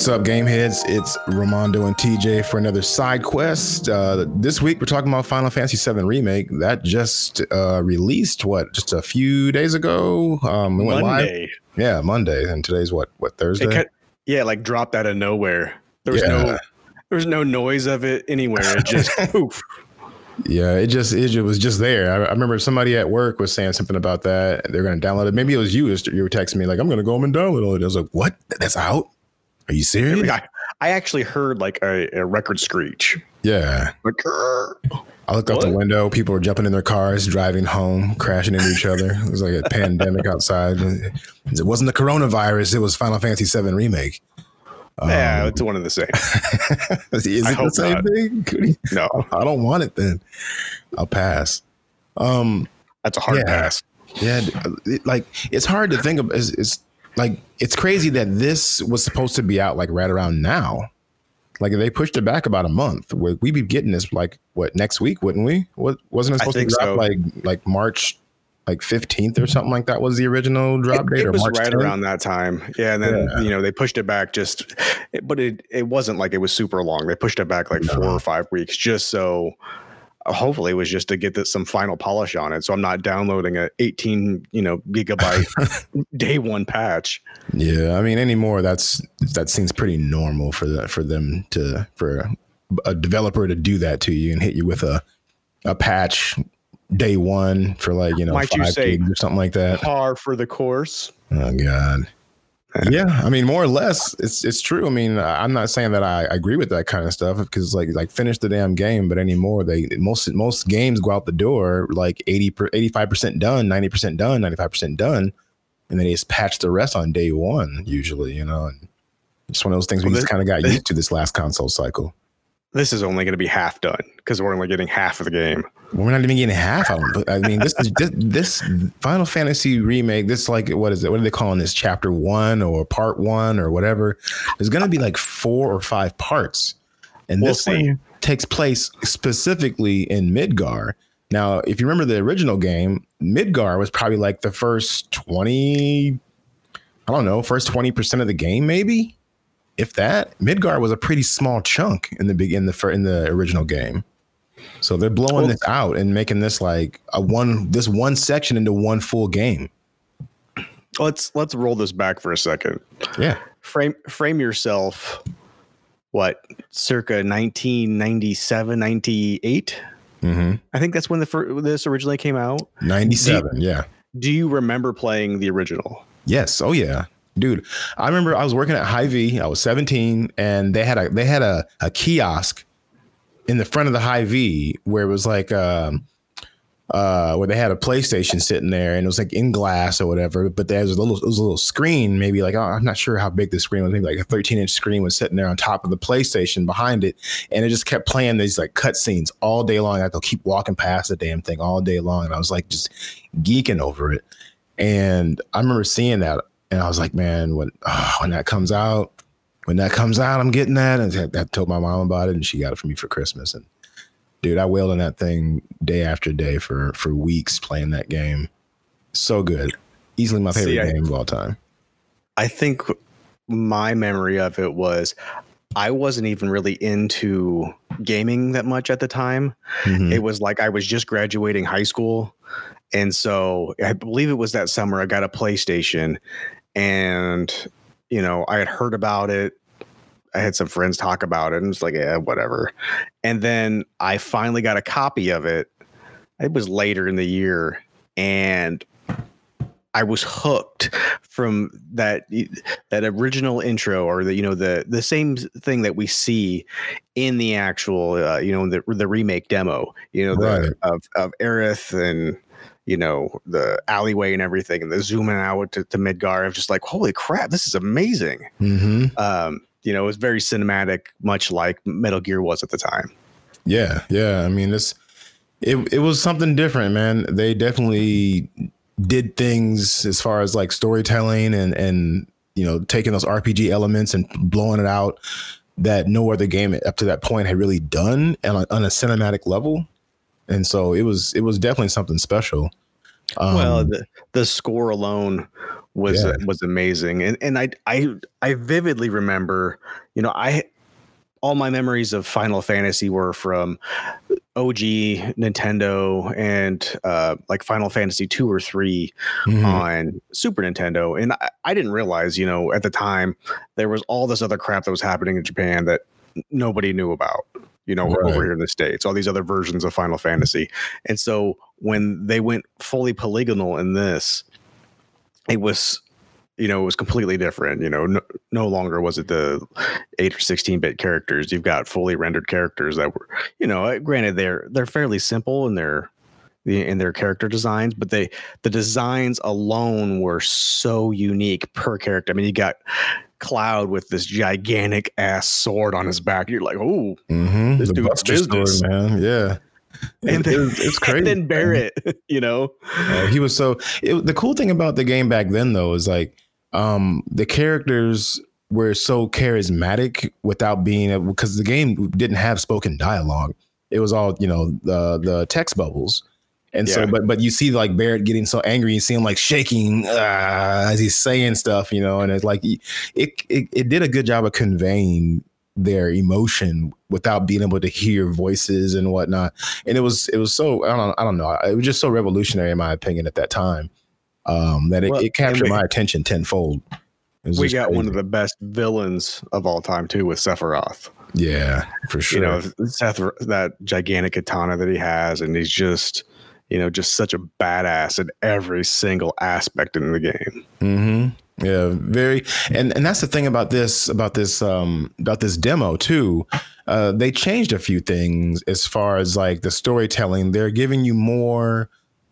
What's up, game heads? It's Ramondo and TJ for another side quest. Uh, this week we're talking about Final Fantasy VII Remake that just uh, released. What, just a few days ago? Um, it went Monday. live. Yeah, Monday, and today's what? What Thursday? Cut, yeah, like dropped out of nowhere. There was Yeah. no there was no noise of it anywhere. It just poof. Yeah, it just it was just there. I, I remember somebody at work was saying something about that. They're going to download it. Maybe it was you. You were texting me like, "I'm going to go home and download it." I was like, "What? That's out? Are you serious?" I, I actually heard like a, a record screech. Yeah. Like, I looked out the window. People were jumping in their cars, driving home, crashing into each other. It was like a pandemic outside. It wasn't the coronavirus. It was Final Fantasy VII remake. yeah, Um, it's one of the same. is it the same not. thing? No, I don't want it. Then I'll pass. Um, that's a hard Yeah. pass. yeah, like it's hard to think of. It's, it's like it's crazy that this was supposed to be out like right around now. Like they pushed it back about a month. We- We'd be getting this like what next week, wouldn't we? What wasn't it supposed to drop so. like like March like fifteenth or something like that? Was the original drop It, date it or was March right 10th? around that time. Yeah, and then Yeah. you know they pushed it back just, but it it wasn't like it was super long. They pushed it back like four or five weeks just so. Hopefully, was just to get this, some final polish on it, so I'm not downloading a 18 you know gigabyte day one patch. Yeah, I mean anymore. That's that seems pretty normal for the for them to for a, developer to do that to you and hit you with a a patch day one for like you know Might you five say- gigs or something like that. Par for the course. Oh god. Yeah, I mean, more or less, it's it's true. I mean, I'm not saying that I agree with that kind of stuff because, like, like finish the damn game. But anymore, they most most games go out the door like 80 per 85 percent done, 90 percent done, 95 percent done, and then they just patch the rest on day one. Usually, you know, and it's one of those things we just kind of got used to this last console cycle. This is only going to be half done because we're only getting half of the game. We're not even getting half of them. But I mean, this is this, this Final Fantasy remake. This like what is it? What are they calling this? Chapter one or part one or whatever? There's gonna be like four or five parts, and We'll this see. one takes place specifically in Midgar. Now, if you remember the original game, Midgar was probably like the first twenty. I don't know, first twenty percent of the game, maybe, if that. Midgar was a pretty small chunk in the big in the fir- in the original game. So they're blowing Well- this out and making this like a one this one section into one full game. Let's let's roll this back for a second. Yeah. Frame frame yourself. What circa 1997, 98? Mm-hmm. I think that's when the fir- this originally came out. 97. Yeah. Do you remember playing the original? Yes. Oh yeah. Dude, I remember I was working at Hy-Vee. I was 17 and they had a they had a, a kiosk in the front of the Hy-Vee where it was like um uh where they had a PlayStation sitting there and it was like in glass or whatever, but there was a little it was a little screen, maybe like oh, I'm not sure how big the screen was, maybe like a 13 inch screen was sitting there on top of the PlayStation behind it, and it just kept playing these like cutscenes all day long. I to keep walking past the damn thing all day long, and I was like just geeking over it. And I remember seeing that, and I was like, man, when oh, when that comes out, when that comes out, I'm getting that. And I, I told my mom about it, and she got it for me for Christmas. And dude, I wailed on that thing day after day for for weeks playing that game. So good, easily my favorite See, I- game of all time. I think my memory of it was I wasn't even really into gaming that much at the time. Mhm. It was like I was just graduating high school. And so I believe it was that summer I got a PlayStation and, you know, I had heard about it. I had some friends talk about it and it's like, yeah, whatever. And then I finally got a copy of it. It was later in the year and I was hooked from that that original intro or the you know the the same thing that we see in the actual uh, you know the the remake demo you know the, Right. of of Aerith and you know the alleyway and everything and the zooming out to, to Midgar of just like holy crap this is amazing Mhm. um you know it was very cinematic much like Metal Gear was at the time Yeah, yeah. I mean, this it it was something different, man. They definitely did things as far as like storytelling and and you know taking those RPG elements and blowing it out that no other game up to that point had really done on a, on a cinematic level. And so it was it was definitely something special. Um, well the the score alone was Yeah. was amazing, and and I I I vividly remember, you know, I all my memories of Final Fantasy were from OG Nintendo and uh, like Final Fantasy two or three Mhm. on Super Nintendo, and I, I didn't realize, you know, at the time there was all this other crap that was happening in Japan that nobody knew about. You know, Right. over here in the states, all these other versions of Final Fantasy, and so when they went fully polygonal in this, it was you know it was completely different you know no, no longer was it the 8 or 16 bit characters. You've got fully rendered characters that were you know uh, granted they're they're fairly simple in their in their character designs but they the designs alone were so unique per character. I mean you got cloud with this gigantic ass sword on his back you're like oh mm-hmm. This The dude's Buster business. man. Yeah. and then, it's, it's crazy. and then barret you know Uh, he was so it, the cool thing about the game back then though is like um the characters were so charismatic without being because the game didn't have spoken dialogue it was all you know the the text bubbles and so but but you see like barret getting so angry you see him like shaking uh, as he's saying stuff you know and it's like it, it it did a good job of conveying their emotion without being able to hear voices and whatnot. And it was it was so I don't I don't know it was just so revolutionary in my opinion at that time um that it, Well, it captured we- my attention tenfold. We got one of the best villains of all time too with sephiroth. Yeah for sure you know Seth that gigantic katana that he has, and he's just you know just such a badass in every single aspect in the game. hmm Yeah, very, and and that's the thing about this about this um about this demo too. Uh, they changed a few things as far as like the storytelling. They're giving you more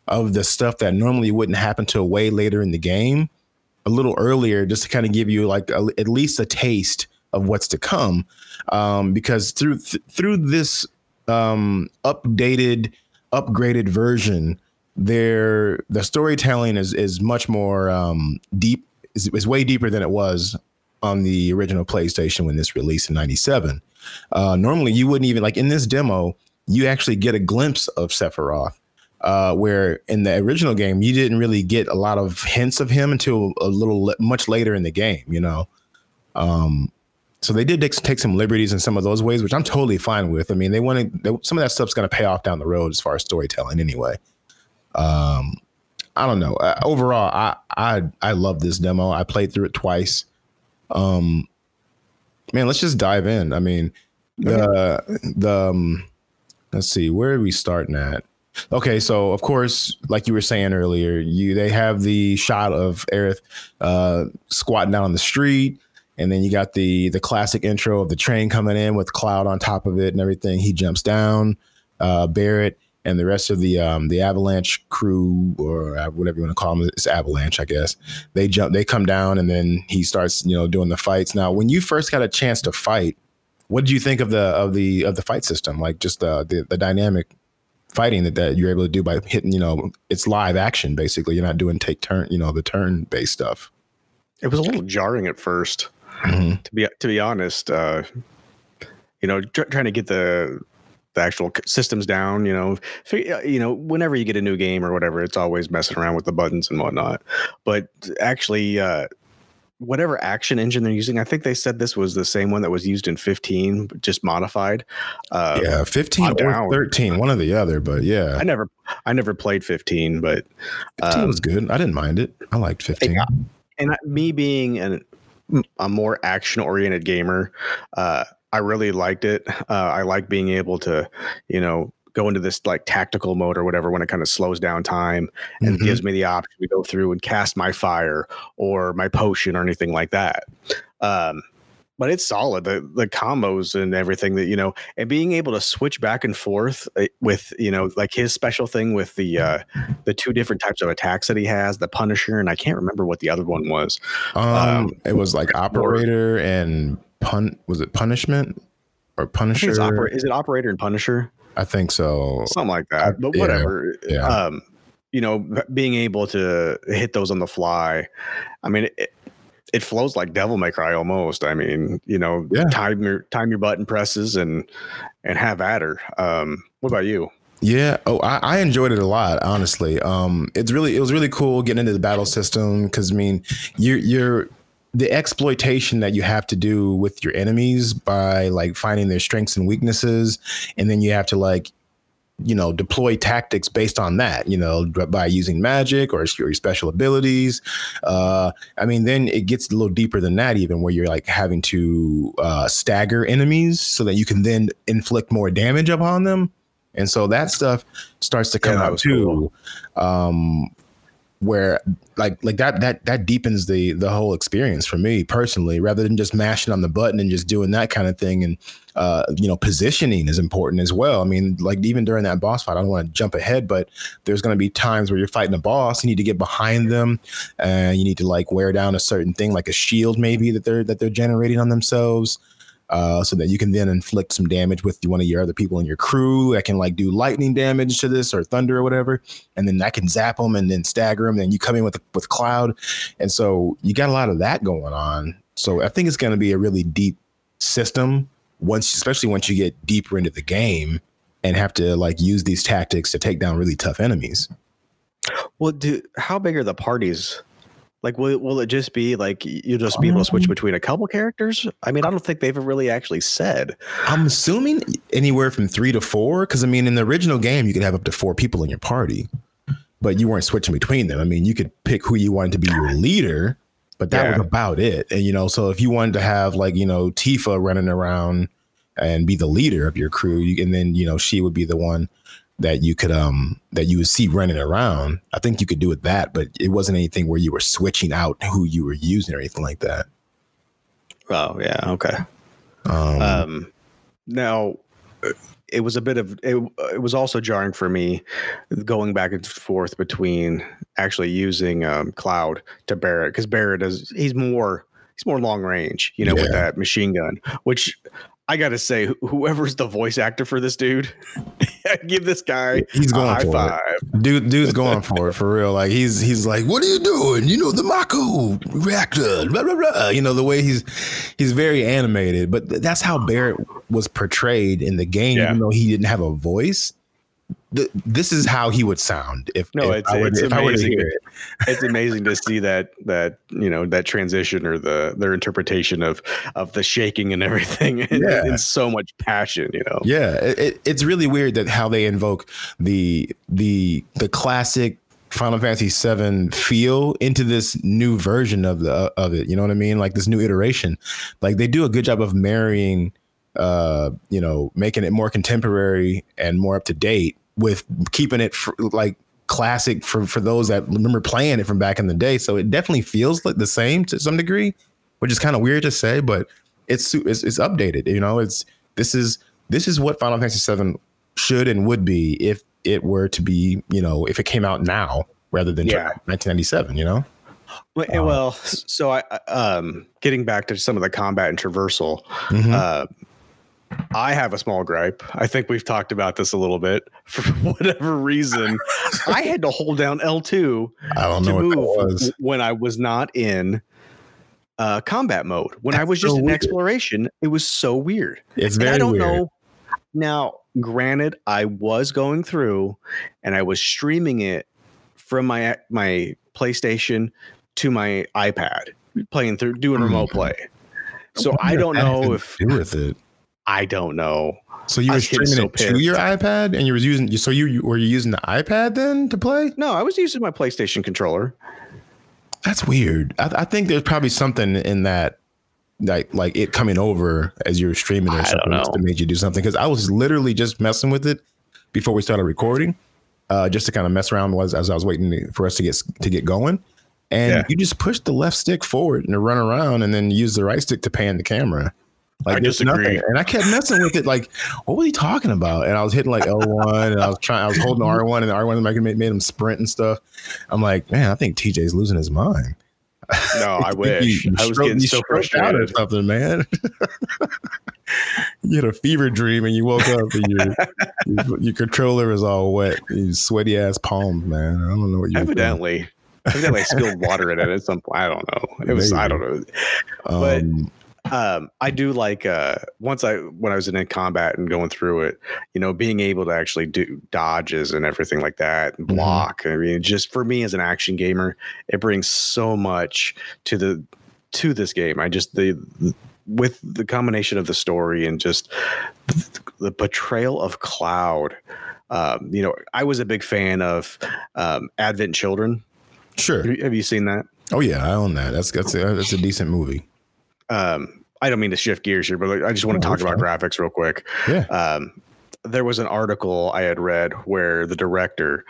of the stuff that normally wouldn't happen till way later in the game, a little earlier, just to kind of give you like a, at least a taste of what's to come. Um, because through th- through this um, updated, upgraded version, there the storytelling is is much more um, deep. Is, is way deeper than it was on the original PlayStation when this released in '97. Uh, normally, you wouldn't even like in this demo. You actually get a glimpse of Sephiroth, uh, where in the original game you didn't really get a lot of hints of him until a little le- much later in the game. You know, um, so they did take, some liberties in some of those ways, which I'm totally fine with. I mean, they want they, some of that stuff's going to pay off down the road as far as storytelling, anyway. Um, I don't know. Uh, overall, I I I love this demo. I played through it twice. Um, man, let's just dive in. I mean, the the um, let's see, where are we starting at? Okay, so of course, like you were saying earlier, you they have the shot of Aerith uh, squatting down on the street, and then you got the the classic intro of the train coming in with Cloud on top of it and everything. He jumps down, uh, Barret and the rest of the um, the Avalanche crew or whatever you want to call them, it's Avalanche, I guess. They jump, they come down, and then he starts, you know, doing the fights. Now, when you first got a chance to fight, what did you think of the of the of the fight system? Like just the the, the dynamic fighting that, that you're able to do by hitting, you know, it's live action basically. You're not doing take turn, you know, the turn based stuff. It was a little jarring at 1st Mhm. to be to be honest. Uh, you know, tr- trying to get the the actual systems down. You know, fi- uh, you know, whenever you get a new game or whatever, it's always messing around with the buttons and whatnot. But actually, uh, whatever action engine they're using, I think they said this was the same one that was used in 15, just modified. Uh, yeah, 15 or down. 13, one or the other, but yeah. I never, I never played 15, but 15 um, was good. I didn't mind it. I liked 15. Yeah. and I- me being an, a more action oriented gamer, uh, I really liked it. Uh, I like being able to, you know, go into this like tactical mode or whatever when it kind of slows down time and Mhm. gives me the option to go through and cast my fire or my potion or anything like that. Um, but it's solid the the combos and everything that you know and being able to switch back and forth uh, with you know like his special thing with the uh the two different types of attacks that he has the punisher and i can't remember what the other one was Um, Um, it was like operator and pun. Was it punishment or punisher? it's opera- is it operator and punisher I think so. something like that but yeah, whatever yeah. um you know being able to hit those on the fly i mean it, it flows like devil may cry almost i mean you know Yeah. time your time your button presses and and have at her um what about you Yeah. Oh, I, I, enjoyed it a lot. Honestly, um, it's really it was really cool getting into the battle system because I mean, you're you're the exploitation that you have to do with your enemies by like finding their strengths and weaknesses, and then you have to like you know deploy tactics based on that you know by using magic or your special abilities uh i mean then it gets a little deeper than that even where you're like having to uh stagger enemies so that you can then inflict more damage upon them and so that stuff starts to come yeah, out too. Cool. Um, where like like that that that deepens the the whole experience for me personally rather than just mashing on the button and just doing that kind of thing. And uh you know positioning is important as well. I mean like even during that boss fight i don't want to jump ahead but there's going to be times where you're fighting a boss you need to get behind them and you need to like wear down a certain thing like a shield maybe that they're that they're generating on themselves uh, so that you can then inflict some damage with one of your other people in your crew that can like do lightning damage to this or thunder or whatever, and then that can zap them and then stagger them. Then you come in with with cloud, and so you got a lot of that going on. So I think it's going to be a really deep system once, especially once you get deeper into the game and have to like use these tactics to take down really tough enemies. Well, do how big are the parties like, will will it just be like you'll just be able to switch um between a couple characters? I mean, I don't think they've really actually said. I'm assuming anywhere from three to four, because I mean, in the original game, you could have up to four people in your party, but you weren't switching between them. I mean, you could pick who you wanted to be your leader, but that yeah. was about it. And you know, so if you wanted to have like you know Tifa running around and be the leader of your crew, and then you know she would be the one that you could um that you would see running around. I think you could do it that, but it wasn't anything where you were switching out who you were using or anything like that. Oh yeah, okay. Um, um now it was a bit of it, it was also jarring for me going back and forth between actually using um, cloud to Barret because Barret is he's more he's more long range you know yeah. with that machine gun which I gotta say, whoever's the voice actor for this dude, give this guy he's going high for five. It. Dude, dude's going for it for real. Like he's he's like, what are you doing? You know the Mako reactor, blah blah blah. You know the way he's he's very animated, but that's how Barret was portrayed in the game, yeah. even though he didn't have a voice th- this is how he would sound if no, if it's, I were, it's amazing. It. it's amazing to see that that you know that transition or the their interpretation of of the shaking and everything yeah. and so much passion. You know, yeah, it, it's really weird that how they invoke the the the classic Final Fantasy VII feel into this new version of the of it. You know what I mean? Like this new iteration. Like they do a good job of marrying uh, you know, making it more contemporary and more up to date with keeping it for, like classic for for those that remember playing it from back in the day. So it definitely feels like the same to some degree, which is kind of weird to say, but it's, it's it's updated. You know, it's this is this is what Final Fantasy VII should and would be if it were to be, you know, if it came out now rather than yeah. 1997. You know. Well, um, well, so I um getting back to some of the combat and traversal, mm-hmm. uh, I have a small gripe. I think we've talked about this a little bit. For whatever reason, I had to hold down L2 I don't know move when I was not in uh, combat mode. When That's I was just so in weird. exploration, it was so weird. It's very I don't weird. know. Now, granted, I was going through and I was streaming it from my my PlayStation to my iPad, playing through doing remote mm-hmm. play. So I don't know if do with it I don't know. So you were streaming so it pissed. to your iPad, and you were using. So you were you using the iPad then to play? No, I was using my PlayStation controller. That's weird. I, I think there's probably something in that, like like it coming over as you were streaming or something to make you do something. Because I was literally just messing with it before we started recording, uh, just to kind of mess around was as I was waiting for us to get to get going. And yeah. you just push the left stick forward and run around, and then use the right stick to pan the camera. Like I there's nothing. And I kept messing with it. Like, what was he talking about? And I was hitting like L1 and I was trying, I was holding R1 and the R1 made, made him sprint and stuff. I'm like, man, I think TJ's losing his mind. No, I wish. You, you I was getting so frustrated. or something, man. you had a fever dream and you woke up and your, your, your controller is all wet. You sweaty ass palms, man. I don't know what you Evidently. Doing. Evidently, I spilled water in it at some point. I don't know. It was, Maybe. I don't know. But um, um, I do like uh, once I when I was in combat and going through it, you know, being able to actually do dodges and everything like that and Mhm. block. I mean, just for me as an action gamer, it brings so much to the to this game. I just the with the combination of the story and just the portrayal of Cloud. Um, you know, I was a big fan of um, Advent Children. Sure. Have you- have you seen that? Oh yeah, I own that. That's that's a, that's a decent movie. um, I don't mean to shift gears here, but I just want to No, talk about graphics real quick. Yeah. Um, there was an article I had read where the director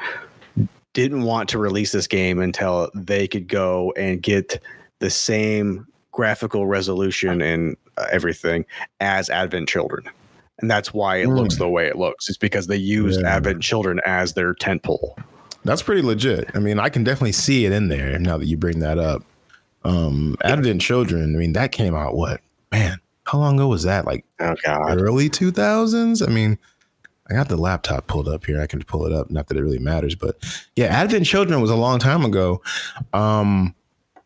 didn't want to release this game until they could go and get the same graphical resolution and uh, everything as Advent Children. And that's why it looks the way it looks. It's because they used Yeah. Advent Children as their tentpole. That's pretty legit. I mean, I can definitely see it in there now that you bring that up. Um, Advent Children. I mean, that came out what man? How long ago was that? Like Oh God. early two thousands. I mean, I got the laptop pulled up here. I can pull it up. Not that it really matters, but yeah, Advent Children was a long time ago. Um,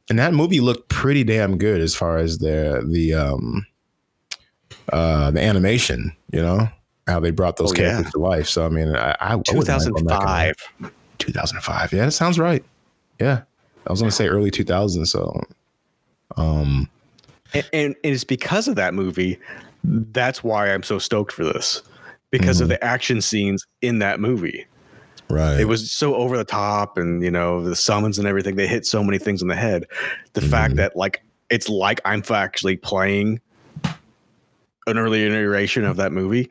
and that movie looked pretty damn good as far as the the um uh the animation. You know how they brought those Oh, yeah. characters to life. So I mean, I, I I wouldn't mind going back and- 2005. 2005. Yeah, that sounds right. Yeah. I was going to say early 2000s. So, um, and, and it's because of that movie that's why i'm so stoked for this because of the action scenes in that movie right. it was so over the top and you know the summons and everything they hit so many things in the head the fact Mhm. that like it's like i'm actually playing an early iteration of that movie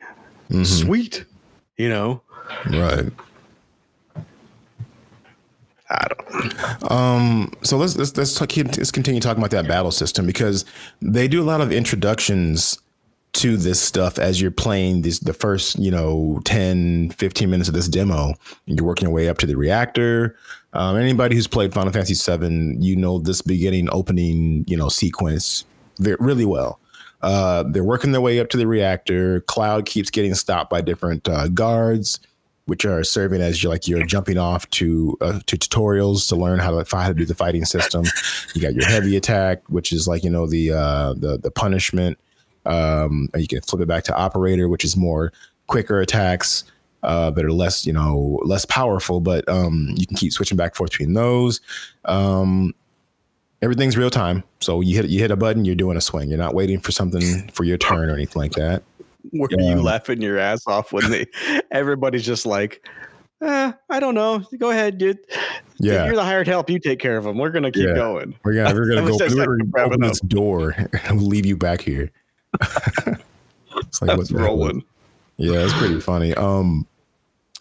Mhm. sweet you know Right. I don't Um, so let's let's let's, talk, let's continue talking about that battle system because they do a lot of introductions to this stuff as you're playing this the first you know 10 15 minutes of this demo you're working your way up to the reactor. Um, anybody who's played final fantasy 7 you know this beginning opening you know sequence really well. Uh, they're working their way up to the reactor. Cloud keeps getting stopped by different uh, guards which are serving as you're like you're jumping off to uh, to tutorials to learn how to how to do the fighting system. You got your heavy attack, which is like you know the uh, the the punishment. Um, you can flip it back to operator, which is more quicker attacks uh, that are less you know less powerful, but um, you can keep switching back and forth between those. Um, everything's real time, so you hit you hit a button, you're doing a swing. You're not waiting for something for your turn or anything like that. Were Yeah. you laughing your ass off when they everybody's just like eh, i don't know go ahead dude Yeah. you're the hired help you take care of them we're gonna keep Yeah. going We're gonna we're gonna go we're gonna open this door and we'll leave you back here. it's like that's what the hell? rolling Yeah, it's pretty funny. Um,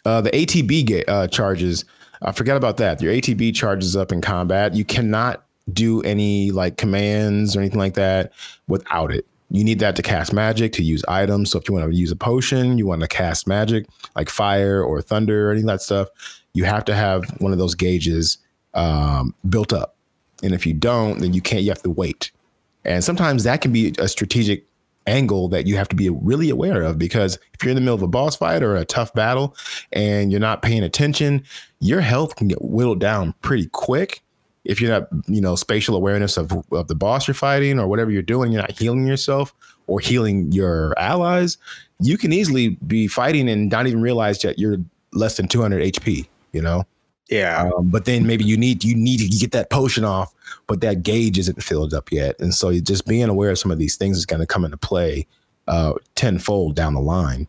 uh, the ATB ga- uh, charges. I forgot about that. Your ATB charges up in combat. You cannot do any like commands or anything like that without it. You need that to cast magic to use items. So if you want to use a potion, you want to cast magic like fire or thunder or any of that stuff, you have to have one of those gauges um, built up. And if you don't, then you can't. You have to wait. And sometimes that can be a strategic angle that you have to be really aware of because if you're in the middle of a boss fight or a tough battle and you're not paying attention, your health can get whittled down pretty quick. If you're not, you know, spatial awareness of, of the boss you're fighting or whatever you're doing, you're not healing yourself or healing your allies, you can easily be fighting and not even realize that you're less than 200 HP, you know? yeah Um, but then maybe you need you need to get that potion off, but that gauge isn't filled up yet, and so just being aware of some of these things is going to come into play uh, tenfold down the line.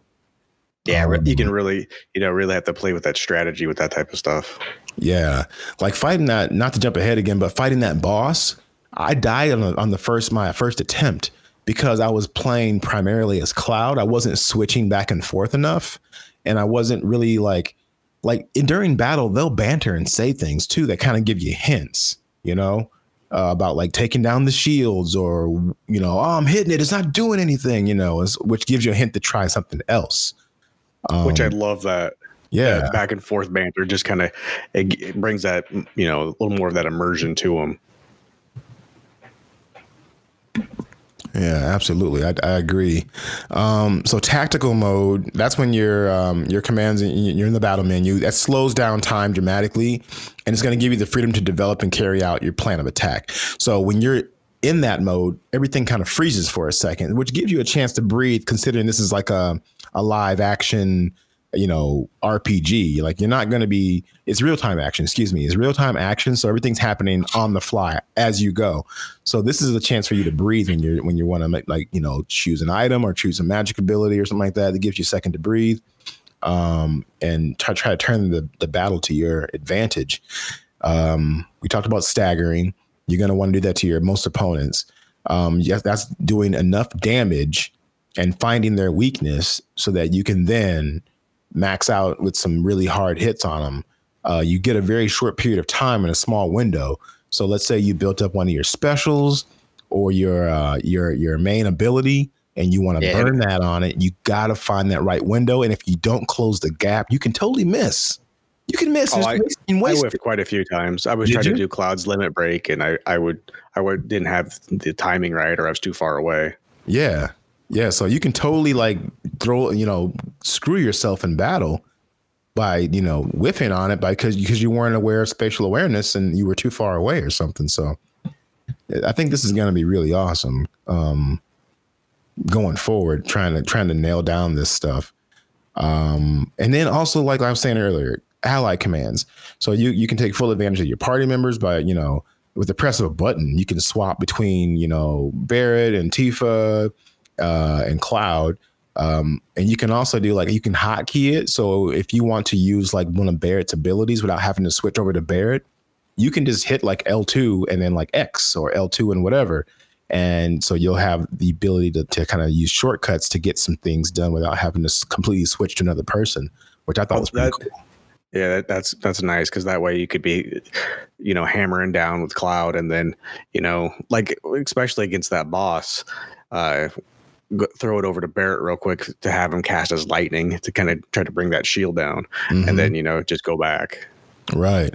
Yeah re- you um, can really you know really have to play with that strategy with that type of stuff Yeah, like fighting that. Not to jump ahead again, but fighting that boss. I died on the, on the first my first attempt because I was playing primarily as Cloud. I wasn't switching back and forth enough, and I wasn't really like like in, during battle they'll banter and say things too that kind of give you hints, you know. Uh, about like taking down the shields or you know oh i'm hitting it it's not doing anything you know which gives you a hint to try something else which i Um, love that yeah that back and forth banter just kind of it, it brings that you know a little more of that immersion to them Yeah, absolutely. I, I agree. Um, so tactical mode, that's when your um, your commands you're in the battle menu. That slows down time dramatically, and it's going to give you the freedom to develop and carry out your plan of attack. So when you're in that mode, everything kind of freezes for a second, which gives you a chance to breathe, considering this is like a, a live action, you know, RPG. Like you're not going to be, it's real time action, excuse me, it's real time action. So everything's happening on the fly as you go. So this is a chance for you to breathe when you're, when you want to like, you know, choose an item or choose a magic ability or something like that. That gives you a second to breathe um, and try, try to turn the, the battle to your advantage. Um, we talked about staggering. You're going to want to do that to your most opponents. Um, yes, that's doing enough damage and finding their weakness so that you can then max out with some really hard hits on them. Uh, you get a very short period of time in a small window. So let's say you built up one of your specials or your uh, your your main ability, and you want to yeah. burn that on it. You got to find that right window, and if you don't close the gap, you can totally miss. You can miss. Oh, I, I whiffed quite a few times. I was Did trying you? to do Cloud's limit break, and I, I would, I would didn't have the timing right, or I was too far away. Yeah, yeah. So you can totally like throw, you know, screw yourself in battle by you know whiffing on it by because because you weren't aware of spatial awareness and you were too far away or something. So I think this is going to be really awesome um, going forward, trying to trying to nail down this stuff. Um, and then also, like I was saying earlier, ally commands. So you you can take full advantage of your party members by you know with the press of a button you can swap between you know Barret and Tifa uh, and Cloud. Um, and you can also do like you can hotkey it. So if you want to use like one of Barret's abilities without having to switch over to Barret, you can just hit like L2 and then like X or L2 and whatever. And so you'll have the ability to, to kind of use shortcuts to get some things done without having to completely switch to another person, which I thought oh, was pretty that, cool. Yeah, that, that's that's nice because that way you could be, you know, hammering down with Cloud, and then, you know, like especially against that boss, uh, throw it over to Barret real quick to have him cast as lightning to kind of try to bring that shield down, mm-hmm. and then you know just go back. Right.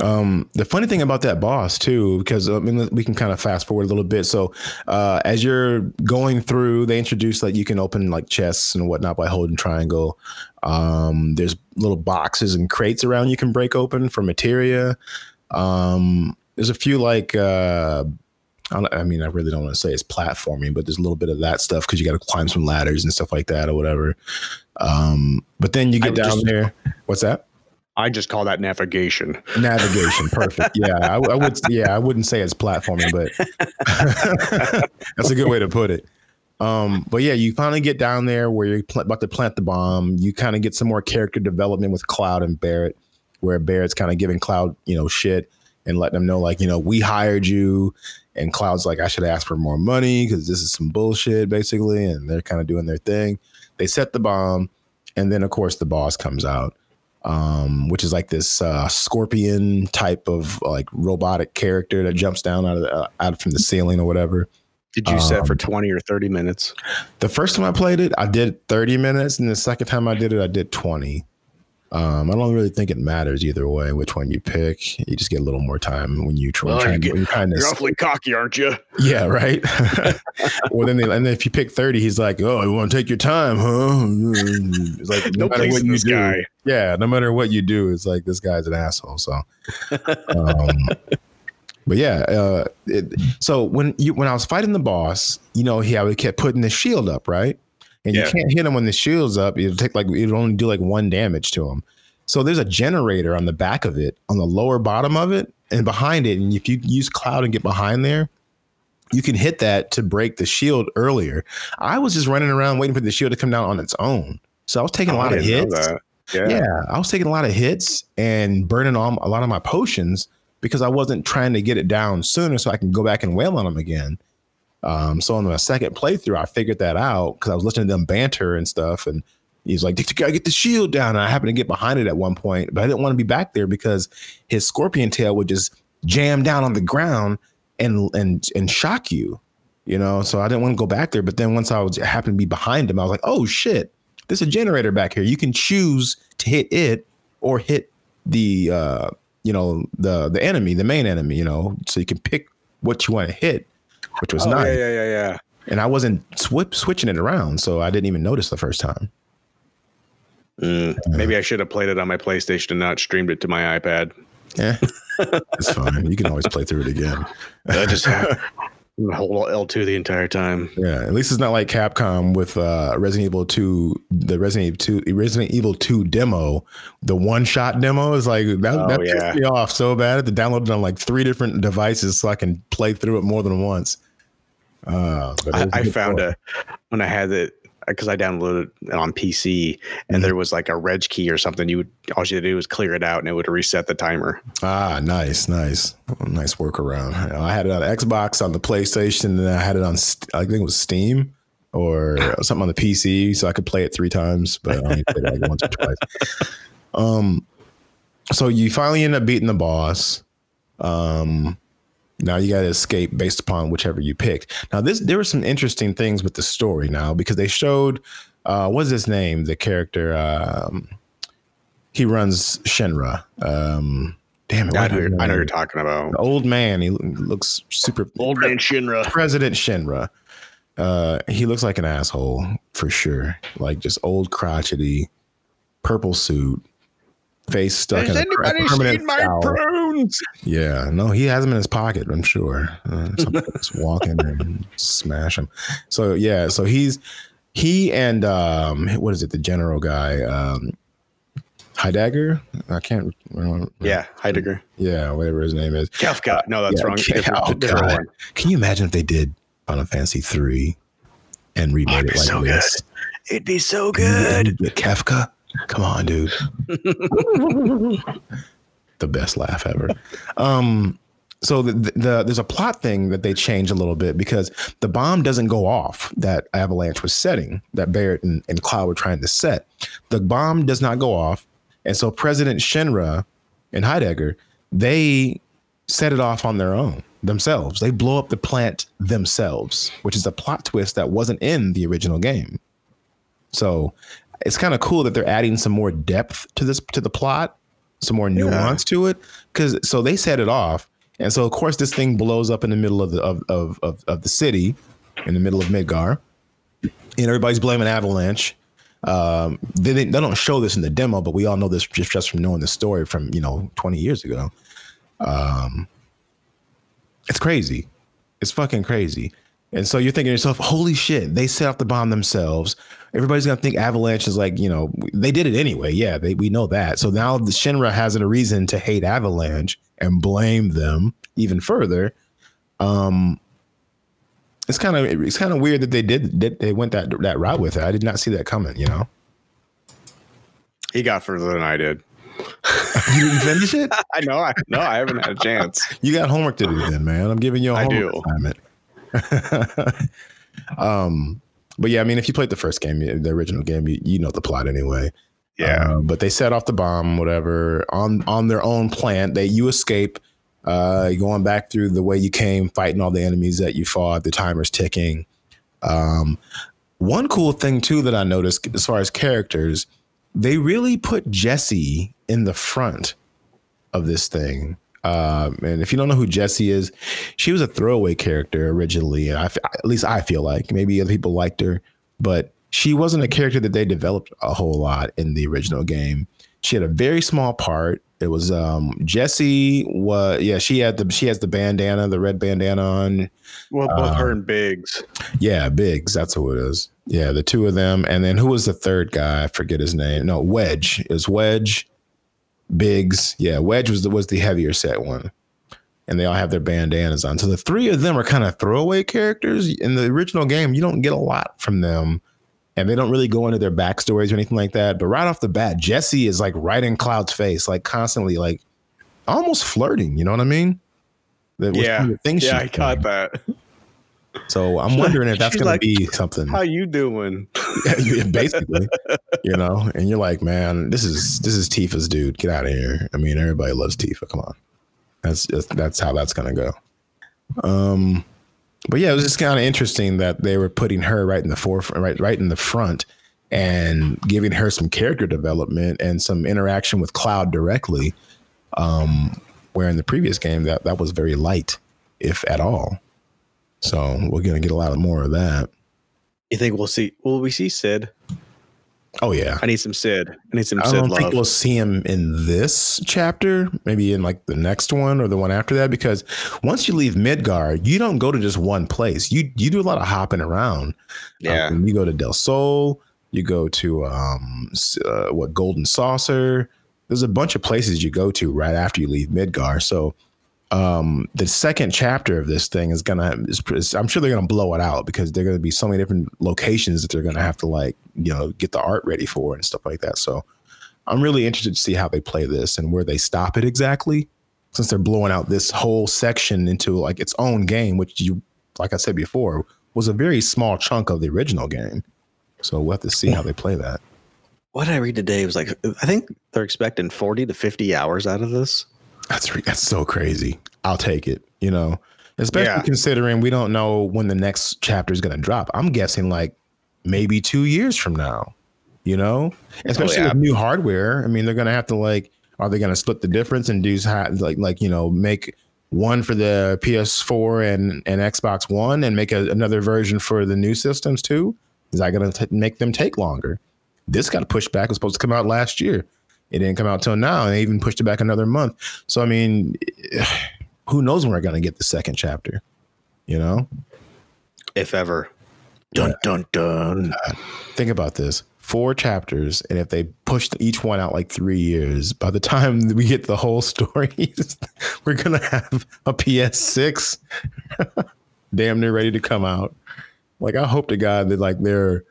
Um, the funny thing about that boss too, because I mean, we can kind of fast forward a little bit. So, uh, as you're going through, they introduce that you can open like chests and whatnot by holding triangle. Um, there's little boxes and crates around you can break open for materia. Um, there's a few like, uh, I mean, I really don't want to say it's platforming, but there's a little bit of that stuff because you got to climb some ladders and stuff like that or whatever. Um, but then you get down just, there. What's that? I just call that navigation. Navigation, perfect. Yeah, I, I, would. Yeah, I wouldn't say it's platforming, but that's a good way to put it. Um, but yeah, you finally get down there where you're pl- about to plant the bomb. You kind of get some more character development with Cloud and Barret, where Barret's kind of giving Cloud, you know, shit and let them know like, you know, we hired you, and Cloud's like, I should ask for more money because this is some bullshit, basically. And they're kind of doing their thing. They set the bomb, and then of course the boss comes out um, which is like this uh, scorpion type of like robotic character that jumps down out of the, uh, out from the ceiling or whatever. Did you um, set for 20 or 30 minutes? The first time I played it, I did 30 minutes, and the second time I did it, I did 20. Um, I don't really think it matters either way which one you pick. You just get a little more time when you try. Well, you get, you're kind of you're awfully cocky, aren't you? Yeah, right. well, then they, and then if you pick thirty, he's like, "Oh, you want to take your time, huh?" It's like no, no matter what you do, guy. yeah, no matter what you do, it's like this guy's an asshole. So, um, but yeah, uh, it, so when you when I was fighting the boss, you know, he I kept putting the shield up, right? And yeah. you can't hit him when the shield's up. It'll take like it'll only do like one damage to him. So there's a generator on the back of it, on the lower bottom of it, and behind it. And if you use cloud and get behind there, you can hit that to break the shield earlier. I was just running around waiting for the shield to come down on its own. So I was taking oh, a lot of hits. Yeah. yeah, I was taking a lot of hits and burning on a lot of my potions because I wasn't trying to get it down sooner so I can go back and wail on them again. Um, so on my second playthrough, I figured that out because I was listening to them banter and stuff. And he's like, you gotta get the shield down. And I happened to get behind it at one point, but I didn't want to be back there because his scorpion tail would just jam down on the ground and and and shock you, you know. So I didn't want to go back there. But then once I was happened to be behind him, I was like, oh shit, there's a generator back here. You can choose to hit it or hit the uh, you know, the the enemy, the main enemy, you know, so you can pick what you want to hit which was oh, nice. Yeah, yeah, yeah, yeah. And I wasn't sw- switching it around, so I didn't even notice the first time. Mm, maybe I should have played it on my PlayStation and not streamed it to my iPad. Yeah, it's fine. You can always play through it again. I just Hold L2 the entire time. Yeah, at least it's not like Capcom with uh, Resident Evil 2, the Resident Evil 2, Resident Evil 2 demo, the one shot demo is like that, Oh, that yeah. pissed me off so bad. I had to download it on like three different devices so I can play through it more than once. Uh, I, I found a when I had it because I downloaded it on PC and Mhm. there was like a reg key or something. You would all you had to do was clear it out and it would reset the timer. Ah, nice, nice, nice workaround. I had it on Xbox, on the PlayStation, and I had it on I think it was Steam or something on the PC, so I could play it three times, but I only played it like once or twice. Um, so you finally end up beating the boss. Um, now you got to escape based upon whichever you picked. Now this there were some interesting things with the story now because they showed uh, what's his name, the character. Um, he runs Shinra. Um, damn it, I know, is his you're, I know you're talking about The old man. He looks super. old man Shinra. President Shinra. Uh, he looks like an asshole for sure. Like just old crotchety, purple suit, face stuck in a per- permanent scowl. Prunes? Yeah, no, he has them in his pocket. I'm sure. Uh, somebody just walk in there and smash him. So yeah, so he's he and um, what is it? The general guy, um, Heidegger. I can't. remember. Yeah, Heidegger. yeah, whatever his name is. Kefka. No, that's Yeah, wrong. yeah, Different- oh, different God. one. Can you imagine if they did Final Fantasy three and remade it'd it be like so this? It'd be so good. get Kefka. Come on, dude. the best laugh ever. Um, so the, the, there's a plot thing that they change a little bit because the bomb doesn't go off that Avalanche was setting, that Barret and, and Cloud were trying to set. The bomb does not go off, and so President Shinra and Heidegger they set it off on their own themselves. They blow up the plant themselves, which is a plot twist that wasn't in the original game. So it's kind of cool that they're adding some more depth to this to the plot, some more nuance to it. Cause so they set it off. And so of course this thing blows up in the middle of the of of of, of the city, in the middle of Midgar. And everybody's blaming Avalanche. Um, they, they they don't show this in the demo, but we all know this just, just from knowing the story from you know 20 years ago. Um, it's crazy. It's fucking crazy. And so you're thinking to yourself, holy shit, they set off the bomb themselves. Everybody's gonna think Avalanche is like, you know, they did it anyway. Yeah, they, we know that. So now the Shinra has a reason to hate Avalanche and blame them even further. Um, it's kind of it's kind of weird that they did that they went that that route with it. I did not see that coming. You know, He got further than I did. you didn't finish it. I know. I no, I haven't had a chance. You got homework to do then, man. I'm giving you a I homework do. assignment. um, but yeah, I mean, if you played the first game, the original game, you, you know the plot anyway. Yeah. Uh, but they set off the bomb, whatever, on on their own plant. They you escape, uh, going back through the way you came, fighting all the enemies that you fought. The timer's ticking. Um, one cool thing too that I noticed as far as characters, they really put Jessie in the front of this thing. Um, and if you don't know who Jessie is, she was a throwaway character originally. And I, f- at least I feel like maybe other people liked her, but she wasn't a character that they developed a whole lot in the original game. She had a very small part. It was um, Jessie was yeah she had the she has the bandana the red bandana on Well, both her uh, and Biggs. yeah Biggs that's who it is yeah the two of them and then who was the third guy I forget his name no Wedge it was Wedge Biggs yeah Wedge was the was the heavier set one and they all have their bandanas on so the three of them are kind of throwaway characters in the original game you don't get a lot from them and they don't really go into their backstories or anything like that. But right off the bat, Jessie is like right in Cloud's face, like constantly, like almost flirting. You know what I mean? That was Yeah. one of the Yeah, I caught that. So I'm wondering if that's going like, to be something. How you doing? Basically, you know, and you're like, man, this is this is Tifa's dude. Get out of here. I mean, everybody loves Tifa. Come on, that's just, that's how that's gonna go. Um, but yeah, it was just kind of interesting that they were putting her right in the forefront, right right in the front, and giving her some character development and some interaction with Cloud directly. Um, where in the previous game that that was very light, if at all. So we're gonna get a lot of more of that. You think we'll see? Will we see Cid? Oh yeah. I need some Cid. I need some I Cid don't love. think we'll see him in this chapter, maybe in like the next one or the one after that, because once you leave Midgar, you don't go to just one place. You you do a lot of hopping around. yeah. Um, you go to Del Sol, you go to um uh, what Golden Saucer. There's a bunch of places you go to right after you leave Midgar. So um the second chapter of this thing is gonna is, I'm sure they're gonna blow it out because they're gonna be so many different locations that they're gonna have to like you know get the art ready for and stuff like that. So I'm really interested to see how they play this and where they stop it exactly, since they're blowing out this whole section into like its own game, which you like I said before was a very small chunk of the original game. So we'll have to see how they play that. What did I read today? It was like I think they're expecting 40 to 50 hours out of this. That's that's so crazy. I'll take it. You know, especially Yeah. considering we don't know when the next chapter is going to drop. I'm guessing like maybe two years from now. You know, especially oh, yeah. with new hardware. I mean, they're going to have to like, are they going to split the difference and do like like you know make one for the PS4 and and Xbox One and make a, another version for the new systems too? Is that going to make them take longer? This got pushed back. It was supposed to come out last year. It didn't come out till now, and they even pushed it back another month. So I mean, who knows when we're gonna get the second chapter? You know, If ever. Dun dun dun. Uh, think about this: four chapters, and if they pushed each one out like three years, by the time we get the whole story, we're gonna have a PS6 damn near ready to come out. Like I hope to God that like they're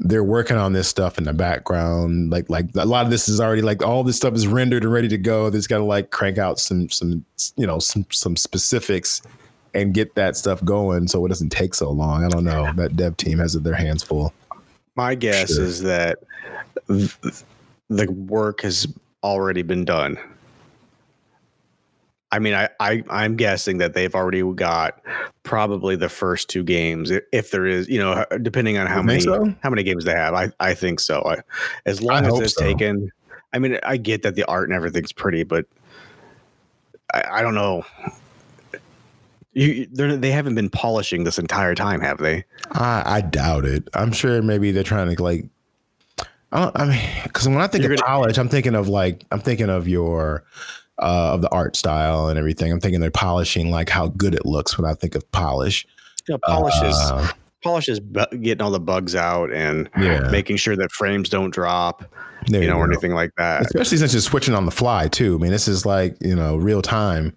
they're working on this stuff in the background. Like like a lot of this is already like all this stuff is rendered and ready to go. They just got to like crank out some some you know some some specifics and get that stuff going so it doesn't take so long. I don't know. That dev team has their hands full. My guess Sure. is that the work has already been done. I mean, I, I I'm guessing that they've already got probably the first two games, if there is, you know, depending on how many so? how many games they have. I I think so. I, as long as it's so. taken. I mean, I get that the art and everything's pretty, but I, I don't know. You they haven't been polishing this entire time, have they? I, I doubt it. I'm sure maybe they're trying to like. I don't. I mean, because when I think You're of gonna- polish, I'm thinking of like I'm thinking of your uh, of the art style and everything. I'm thinking they're polishing like how good it looks when I think of polish. You know, polish is Uh, polish is bu- getting all the bugs out and Yeah. making sure that frames don't drop, there you know, or go. anything like that. Especially since you're switching on the fly too. I mean, this is like you know real time.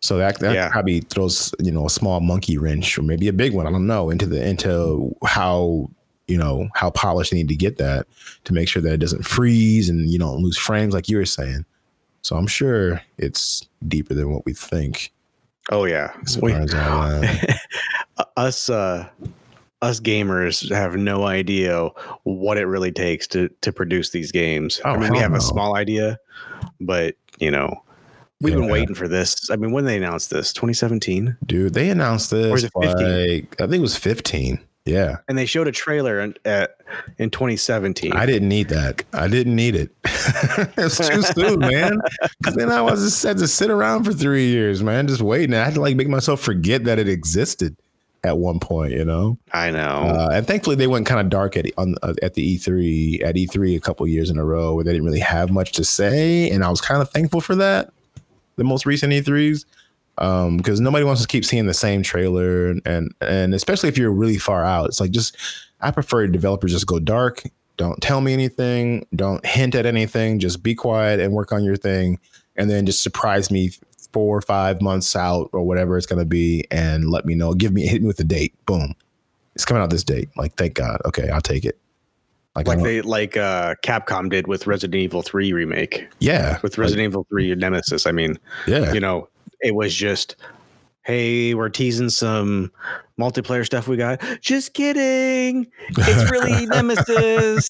So that that Yeah. probably throws you know a small monkey wrench or maybe a big one. I don't know into the into how you know how polished they need to get that to make sure that it doesn't freeze and you don't lose frames like you were saying. So I'm sure it's deeper than what we think Oh yeah, as We- as all that. us uh, us gamers have no idea what it really takes to to produce these games. Oh, I mean, we have no. a small idea, but you know, we've been Yeah. waiting for this. I mean, when they announced this, 2017, Dude, they announced Or this is it 15? like I think it was 15. Yeah. and they showed a trailer in, at in 2017. I didn't need that. I didn't need it. it's too soon, man. Because then I was just had to sit around for three years, man, just waiting. I had to like make myself forget that it existed at one point, you know. I know. Uh, and thankfully, they went kind of dark at on uh, at the E3 at E3 a couple years in a row where they didn't really have much to say, and I was kind of thankful for that. The most recent E3s, because nobody wants to keep seeing the same trailer, and, and especially if you're really far out, it's like just I prefer developers just go dark. Don't tell me anything. Don't hint at anything. Just be quiet and work on your thing, and then just surprise me four or five months out or whatever it's gonna be, and let me know. Give me hit me with a date. Boom it's coming out this date. Like, thank God. Okay, I'll take it. Like, like they like uh Capcom did with Resident Evil 3 remake. yeah, With Resident Evil 3 Nemesis. I mean, yeah, you know, it was just, hey, we're teasing some multiplayer stuff we got. Just kidding. It's really Nemesis.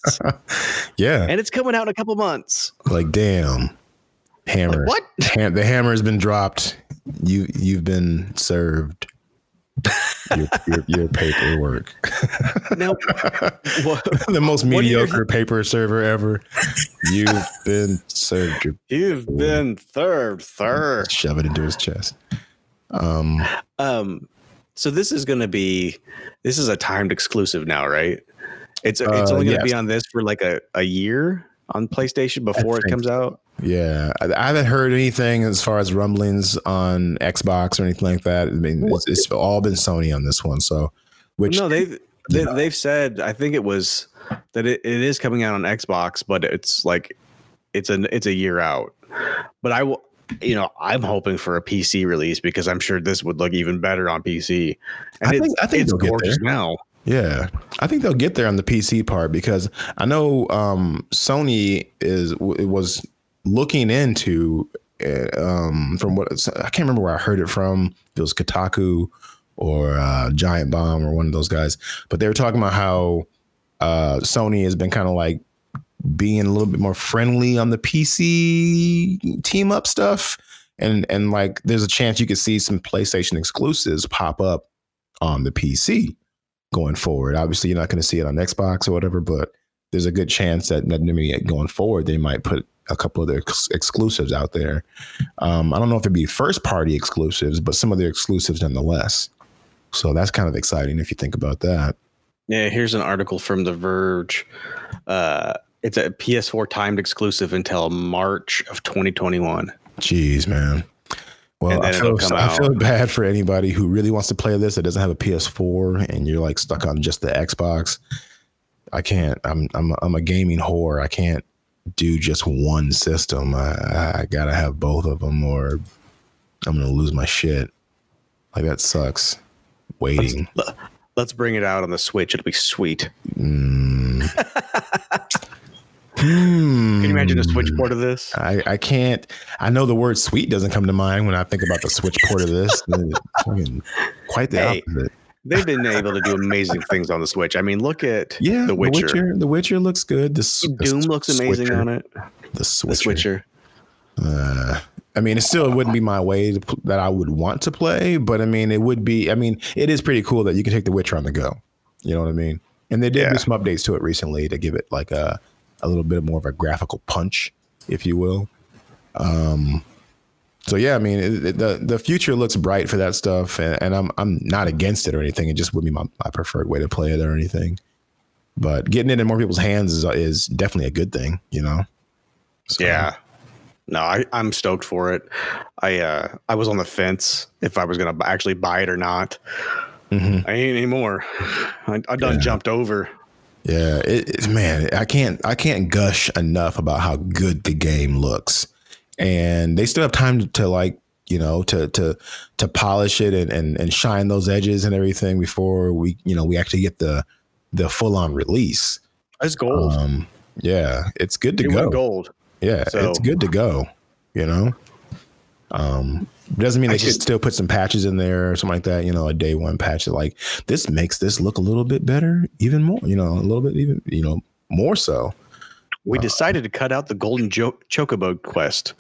yeah. And it's coming out in a couple months. Like, damn, hammer. Like, what? Ha- the hammer has been dropped. You you've been served. Your, your, your paperwork. Now, what, the most What are your- mediocre paper server ever. You've been served. Your you've been third, third. shove it into his chest. Um, Um, so this is going to be, this is a timed exclusive now, right? It's it's Uh, only going to yes. be on this for like a, a year on PlayStation before it comes out. Yeah, I, I haven't heard anything as far as rumblings on Xbox or anything like that. I mean, it's, it's all been Sony on this one. So, which no, they've they, you know. they've said I think it was that it, it is coming out on Xbox, but it's like it's a it's a year out. But I will, you know, I'm hoping for a PC release because I'm sure this would look even better on PC. And I it's, think- I think it's gorgeous now. Yeah, I think they'll get there on the PC part because I know um, Sony is was looking into um, from what I can't remember where I heard it from. It was Kotaku or uh, Giant Bomb or one of those guys, but they were talking about how uh, Sony has been kind of like being a little bit more friendly on the PC team up stuff, and and like there's a chance you could see some PlayStation exclusives pop up on the PC going forward. Obviously, you're not going to see it on Xbox or whatever, but there's a good chance that that going forward they might put a couple of their ex- exclusives out there. Um, I don't know if it'd be first party exclusives, but some of their exclusives nonetheless. So that's kind of exciting if you think about that. Yeah, here's an article from The Verge. Uh, it's a PS4 timed exclusive until March of 2021. Jeez, man. Well, I feel, I feel bad for anybody who really wants to play this that doesn't have a PS4 and you're like stuck on just the Xbox. I can't. I'm I'm I'm a gaming whore. I can't do just one system. I, I gotta have both of them, or I'm gonna lose my shit. Like that sucks. Waiting. Let's bring it out on the Switch. It'll be sweet. Mm. Can you imagine a Switch Hmm. port of this? I, I can't. I know the word "sweet" doesn't come to mind when I think about the Switch port of this. Quite the Hey, opposite. They've been able to do amazing things on the Switch. I mean, look at Yeah, The Witcher. The Witcher looks good. The, the Doom looks amazing Switcher. on it. The The Switcher. Switcher. Uh, I mean, it still wouldn't be my way to, that I would want to play, but I mean, it would be. I mean, it is pretty cool that you can take the Witcher on the go. You know what I mean? And they did Yeah. do some updates to it recently to give it like a a little bit more of a graphical punch, if you will. Um, so yeah, I mean, it, it- the the future looks bright for that stuff, and, and I'm I'm not against it or anything. It just would be my, my preferred way to play it or anything. But getting it in more people's hands is is definitely a good thing, you know. So, Yeah. No, I, I'm stoked for it. I uh I was on the fence if I was gonna actually buy it or not. mhm. I ain't anymore. I, I done Yeah. jumped over. Yeah, it, it's man, I can't I can't gush enough about how good the game looks, and they still have time to, to like you know to to to polish it and, and and shine those edges and everything before we you know we actually get the the full on release. It's gold. Um, yeah, it's good to it go. gold. Yeah, So- it's good to go. You know, um, doesn't mean I they should still put some patches in there or something like that. You know, a day one patch like this makes this look a little bit better, even more. You know, a little bit even you know more so. We decided to cut out the golden jo- chocobo quest.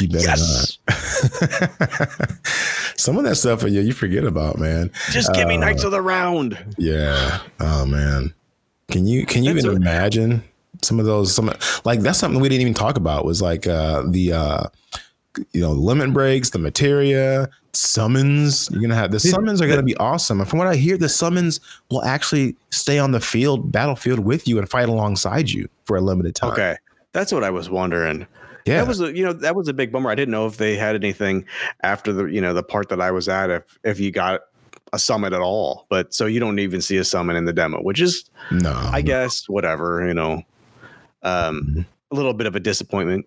You better Yes. not. some of that stuff, yeah, you forget about, man. Just give me Uh, Knights of the Round. Yeah. Oh man. Can you can you That's even a- imagine some of those some like that's something we didn't even talk about was like uh the uh you know limit breaks, the materia, summons. You're gonna have the summons are gonna be awesome. And from what I hear, the summons will actually stay on the field, battlefield with you and fight alongside you for a limited time. Okay. That's what I was wondering. Yeah. That was a you know that was a big bummer. I didn't know if they had anything after the you know the part that I was at if if you got a summon at all. But so you don't even see a summon in the demo, which is no. I guess whatever you know, um, a little bit of a disappointment.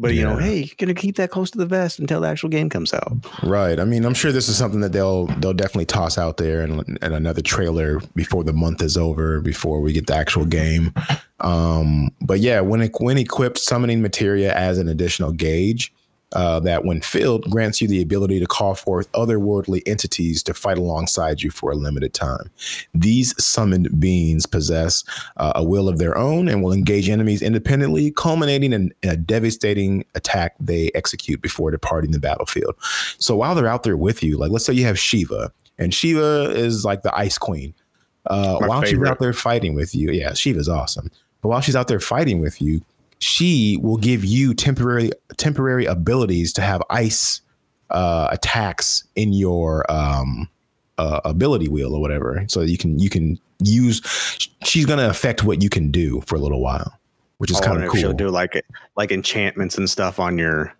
But you know, hey, you're gonna keep that close to the vest until the actual game comes out. Right. I mean, I'm sure this is something that they'll they'll definitely toss out there and, and another trailer before the month is over, before we get the actual game. Um, but yeah, when it, when equipped, summoning materia as an additional gauge uh, that, when filled, grants you the ability to call forth otherworldly entities to fight alongside you for a limited time. These summoned beings possess uh, a will of their own and will engage enemies independently, culminating in, in a devastating attack they execute before departing the battlefield. So while they're out there with you, like let's say you have Shiva, and Shiva is like the Ice Queen. Uh, while she's favorite. out there fighting with you, yeah, Shiva's awesome. But while she's out there fighting with you, she will give you temporary temporary abilities to have ice uh, attacks in your um, uh, ability wheel or whatever, so you can you can use. She's gonna affect what you can do for a little while, which is kind of cool. she'll do like like enchantments and stuff on your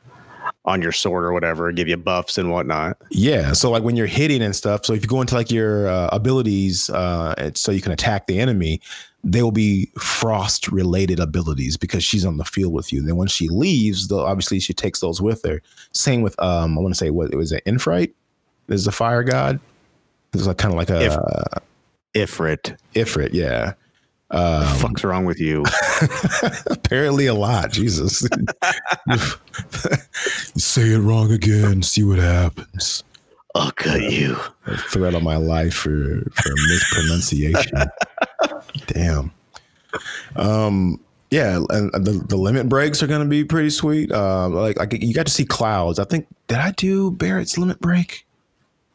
on your sword or whatever, give you buffs and whatnot. Yeah. So like when you're hitting and stuff, so if you go into like your uh, abilities, uh, so you can attack the enemy, they will be frost related abilities because she's on the field with you. Then when she leaves, though, obviously she takes those with her. Same with um, I want to say what it was an Infrite. There's a fire god. It's like kind of like a If- Ifrit, Ifrit. Yeah. the Um, fuck's wrong with you? apparently a lot. Jesus. Say it wrong again. See what happens. I'll cut you. a threat on my life for for mispronunciation. Damn. Um. Yeah, and the, the limit breaks are gonna be pretty sweet. Um, like like you got to see clouds. I think did I do Barret's limit break?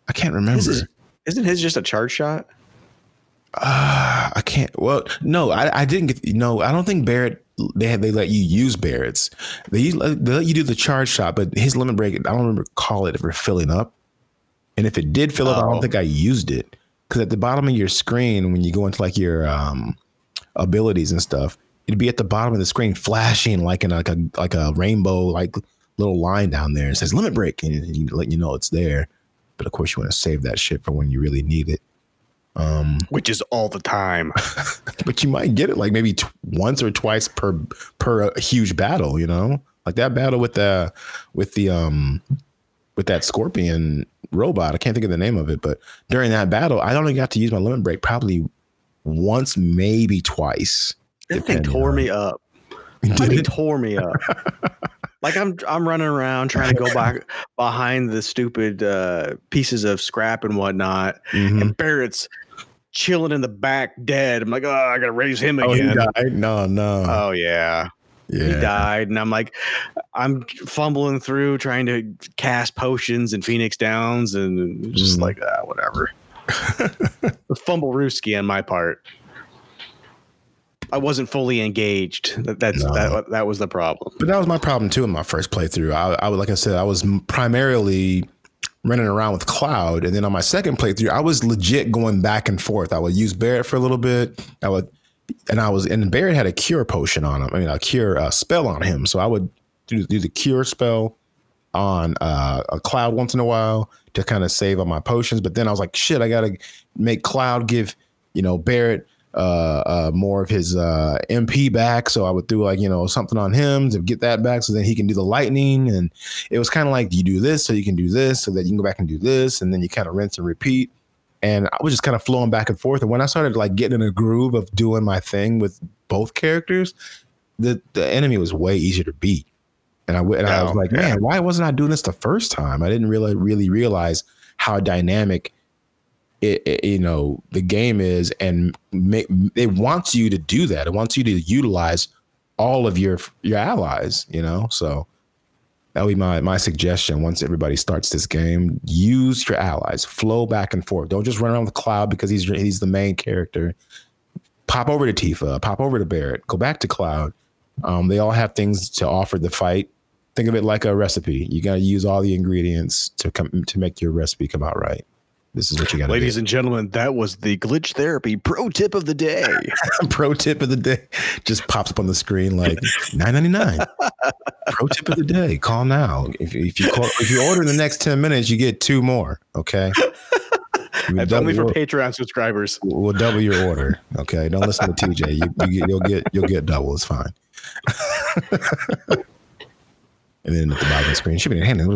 I can't remember. Is- Isn't his just a charge shot? Uh, I can't. Well, no, I, I didn't get. No, I don't think Barret. They had they let you use Barret's. They they let you do the charge shot, but his limit break. I don't remember call it ever filling up. And if it did fill up, I Oh. don't think I used it because at the bottom of your screen, when you go into like your um abilities and stuff, it'd be at the bottom of the screen flashing like in like a like a rainbow like little line down there. and says limit break, and you let you know it's there. But of course, you want to save that shit for when you really need it. Um, Which is all the time. but you might get it like maybe t- once or twice per per uh, huge battle you know like that battle with the with the um with that scorpion robot i can't think of the name of it but during that battle i only got to use my limit break probably once maybe twice That thing tore on- me up. Did it? tore me up. like I'm I'm running around trying to go back behind the stupid uh, pieces of scrap and whatnot, Mhm. and Barret's chilling in the back dead. I'm like, oh, I gotta raise him oh he again. died no no Oh yeah. He died and i'm like i'm fumbling through trying to cast potions and phoenix downs and just Mm. like ah, whatever fumble rooski on my part i wasn't fully engaged that, that's No. that, that was the problem But that was my problem too in my first playthrough. I, I would- like I said, I was primarily running around with Cloud, and then on my second playthrough, I was legit going back and forth. I would use Barret for a little bit. I would, and I was, and Barret had a cure potion on him. I mean, a cure uh, spell on him. So I would do, do the cure spell on uh, a Cloud once in a while to kind of save on my potions. But then I was like, shit, I gotta make Cloud give you know Barret uh, uh, more of his uh, MP back. So I would do like, you know, something on him to get that back so then he can do the lightning. And it was kind of like, you do this so you can do this so that you can go back and do this. And then you kind of rinse and repeat. And I was just kind of flowing back and forth. And when I started like getting in a groove of doing my thing with both characters, the, the enemy was way easier to beat. And I, and I was Oh, like, yeah. man, why wasn't I doing this the first time? I didn't really, really realize how dynamic it, it- you know the game is and make, it wants you to do that it wants you to utilize all of your your allies you know so that would be my my suggestion once everybody starts this game. Use your allies. Flow back and forth. Don't just run around with cloud because he's he's the main character. Pop over to tifa. Pop over to barret. Go back to cloud. Um, they all have things to offer the fight. Think of it like a recipe. You got to use all the ingredients to come to make your recipe come out right this is what you got to do. ladies and gentlemen that was the glitch therapy pro tip of the day. Pro tip of the day. Just pops up on the screen like 9.99 pro tip of the day. Call now if, if you call, if you order in the next 10 minutes you get two more okay? We'll double only for your- patreon subscribers. We'll double your order okay? Don't listen to tj you, you get, you'll get you'll get double. It's fine. And then at the bottom of the screen shipping and handling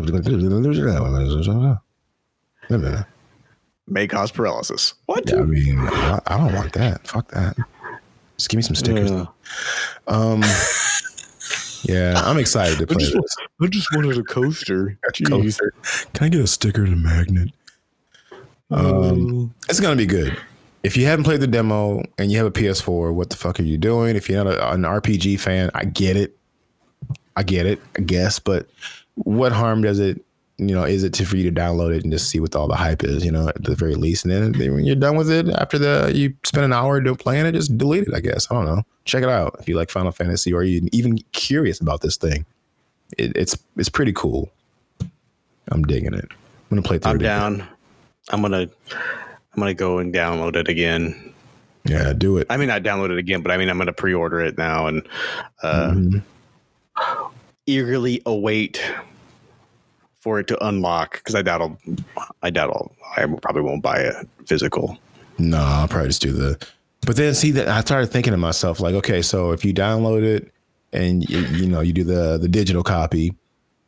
may cause paralysis what yeah, I mean, I, I don't want that. Fuck that. Just give me some stickers. Yeah. Um, yeah, I'm excited to play just- this. i just wanted a coaster Coaster. Can I get a sticker and a magnet? Um, it's gonna be good. If you haven't played the demo and you have a PS4, what the fuck are you doing? If you're not a, an RPG fan, I get it. I get it, I guess, but what harm does it, you know, is it to for you to download it and just see what all the hype is, you know, at the very least. And then when you're done with it, after the you spend an hour playing it, just delete it, I guess. I don't know. Check it out if you like Final Fantasy or you even curious about this thing. It, it's it's pretty cool. I'm digging it. I'm gonna play through i'm it again. down i'm gonna i'm gonna go and download it again Yeah, do it. I mean, I download it again, but I mean, I'm going to pre-order it now and uh, Mhm. eagerly await for it to unlock because I doubt I'll, I doubt I'll, I probably won't buy a physical. No, I'll probably just do the. But then see that I started thinking to myself like, okay, so if you download it and you, you know you do the the digital copy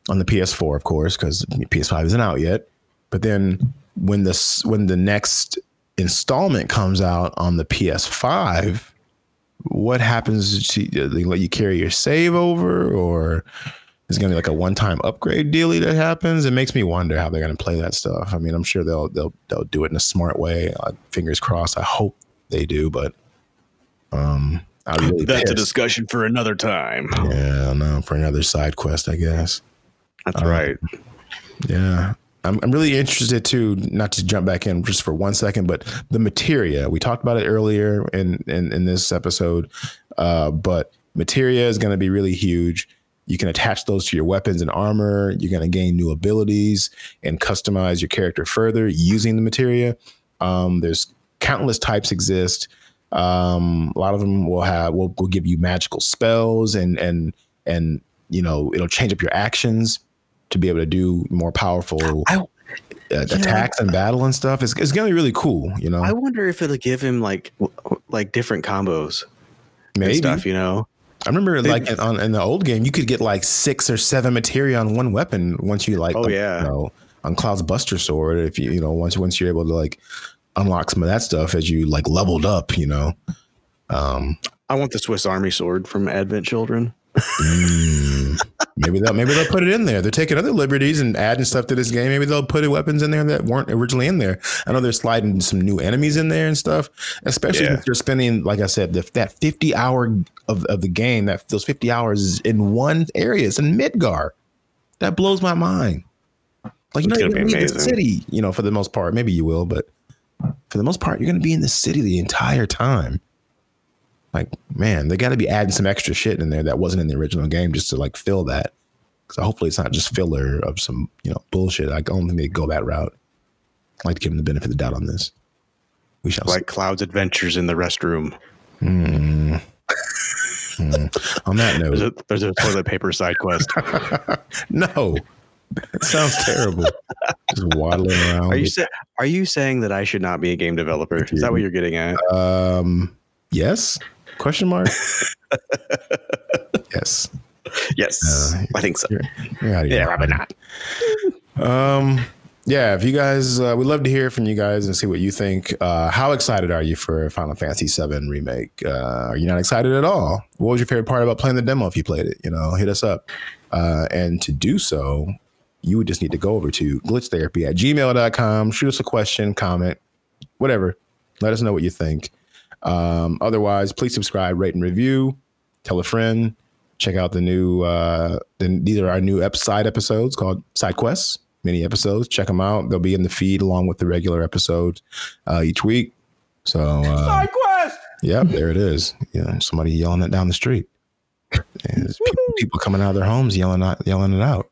on the PS4, of course, because PS5 isn't out yet. But then when this when the next installment comes out on the PS5, what happens? To, they let you carry your save over, or is going to be like a one time upgrade dealy that happens? It makes me wonder how they're going to play that stuff. I mean, I'm sure they'll they'll they'll do it in a smart way. Uh, fingers crossed. I hope they do, but um, I really That's a discussion for another time. Yeah, no, for another side quest, I guess. That's Uh, right. Yeah. I'm, I'm really interested too, not to jump back in just for one second, but the materia. We talked about it earlier in, in, in this episode, uh, but materia is going to be really huge. You can attach those to your weapons and armor. You're going to gain new abilities and customize your character further using the materia. Um, there's countless types exist. Um, a lot of them will have will, will give you magical spells and and and you know it'll change up your actions to be able to do more powerful I- uh, attacks and battle and stuff. It's, it's gonna be really cool. You know, I wonder if it'll give him like like different combos maybe. and stuff. You know, I remember They- like in, on, in the old game, you could get like six or seven materia on one weapon once you like. Oh, um, yeah. You know, on Cloud's Buster Sword, if you you know once once you're able to like unlock some of that stuff as you like leveled up, you know. Um, I want the Swiss Army sword from Advent Children. Mm, maybe they'll maybe they'll put it in there. They're taking other liberties and adding stuff to this game. Maybe they'll put weapons in there that weren't originally in there. I know they're sliding some new enemies in there and stuff. Especially Yeah. if you're spending, like I said, the, that 50 hour of, of the game, that those 50 hours is in one area. It's in Midgar. That blows my mind. Like you're not be leave the city, you know, for the most part. Maybe you will, but for the most part, you're gonna be in the city the entire time. Like, man, they got to be adding some extra shit in there that wasn't in the original game just to like fill that. So hopefully it's not just filler of some you know bullshit. I don't think they go that route. I'd like to give them the benefit of the doubt on this. We shall Like Cloud's Adventures in the restroom. see. Hmm. Hmm. On that There's note, a, there's a toilet paper side quest. no, it sounds terrible. just waddling around. Are you sa- are you saying that I should not be a game developer? Is that what you're getting at? um, yes? Question mark. yes. Yes, uh, I think so. You're, you're out of your Yeah, probably not. Um, yeah, if you guys, uh, we'd love to hear from you guys and see what you think. Uh, how excited are you for Final Fantasy VII remake? Uh, are you not excited at all? What was your favorite part about playing the demo? If you played it, you know, hit us up. Uh, and to do so, you would just need to go over to glitchtherapy at gmail.com, shoot us a question, comment, whatever. Let us know what you think. Um, otherwise, please subscribe, rate, and review. Tell a friend. Check out the new. Uh, then these are our new ep- side episodes called Side Quests, mini episodes. Check them out. They'll be in the feed along with the regular episodes uh, each week. So, uh, quest. yep, there it is. You know, somebody yelling it down the street. People, people coming out of their homes yelling out, yelling it out.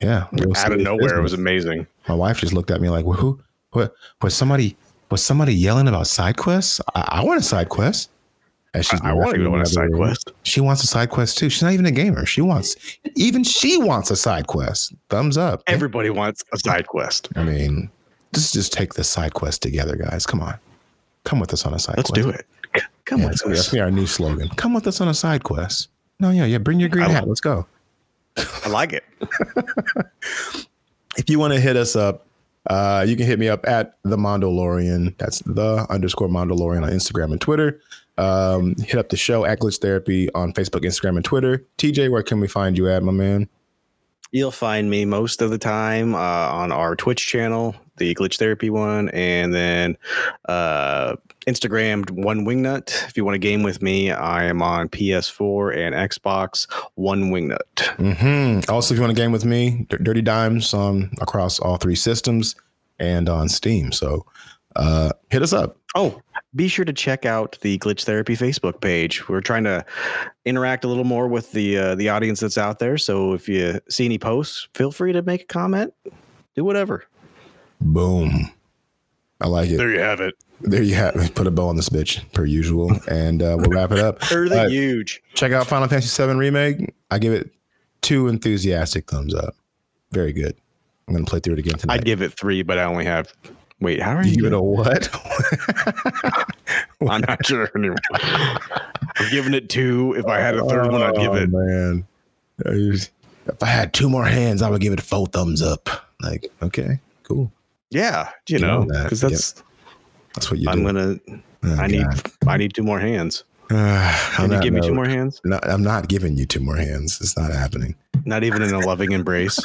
Yeah, Out of serious nowhere, it was amazing. My wife just looked at me like, well, "Who? What? Was somebody? Was somebody yelling about side quests? I, I want a side quest." As she's I want to on a side quest. She wants a side quest too. She's not even a gamer. She wants even she wants a side quest. Thumbs up. Everybody wants a side quest. I mean, let's just take the side quest together, guys. Come on, come with us on a side Let's quest. do it. Come Yeah, gonna be- that's our new slogan. Come with us on a side quest. No, yeah, yeah. Bring your green I hat. Let's go. I like it. if you want to hit us up, uh, you can hit me up at the Mondolorian. That's the underscore Mondolorian on Instagram and Twitter. Um, hit up the show at Glitch Therapy on Facebook, Instagram, and Twitter. TJ, where can we find you at, my man? You'll find me most of the time uh, on our Twitch channel, the Glitch Therapy one, and then uh, Instagram One Wingnut. If you want to game with me, I am on PS4 and Xbox One Wingnut. Mm-hmm. Also, if you want to game with me, D- Dirty Dimes on across all three systems and on Steam. So uh, hit us up. Oh, be sure to check out the Glitch Therapy Facebook page. We're trying to interact a little more with the uh, the audience that's out there. So if you see any posts, feel free to make a comment. Do whatever. Boom. I like it. There you have it. There you have it. Put a bow on this bitch, per usual, and uh, we'll wrap it up. Early Uh, huge. check out Final Fantasy VII Remake. I give it two enthusiastic thumbs up. Very good. I'm gonna play through it again tonight. I'd give it three, but I only have. Wait, how are you you? give it a what? I'm not sure anymore. I'm giving it two. If I had a third one, I'd give Oh, it. man. If I had two more hands, I would give it four thumbs up. Like, okay, cool. Yeah, you You know know, that. because that's. That's what you I'm do. gonna. Oh, I need. I need two more hands. Uh, Can you give me two more hands? No, I'm not giving you two more hands. It's not happening. Not even in a loving embrace.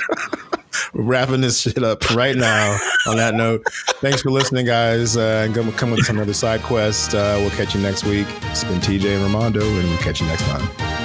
We're wrapping this shit up right now. on that note, thanks for listening, guys. Uh, and come, come with some other side quest. Uh, we'll catch you next week. It's been TJ and Ramondo, and we'll catch you next time.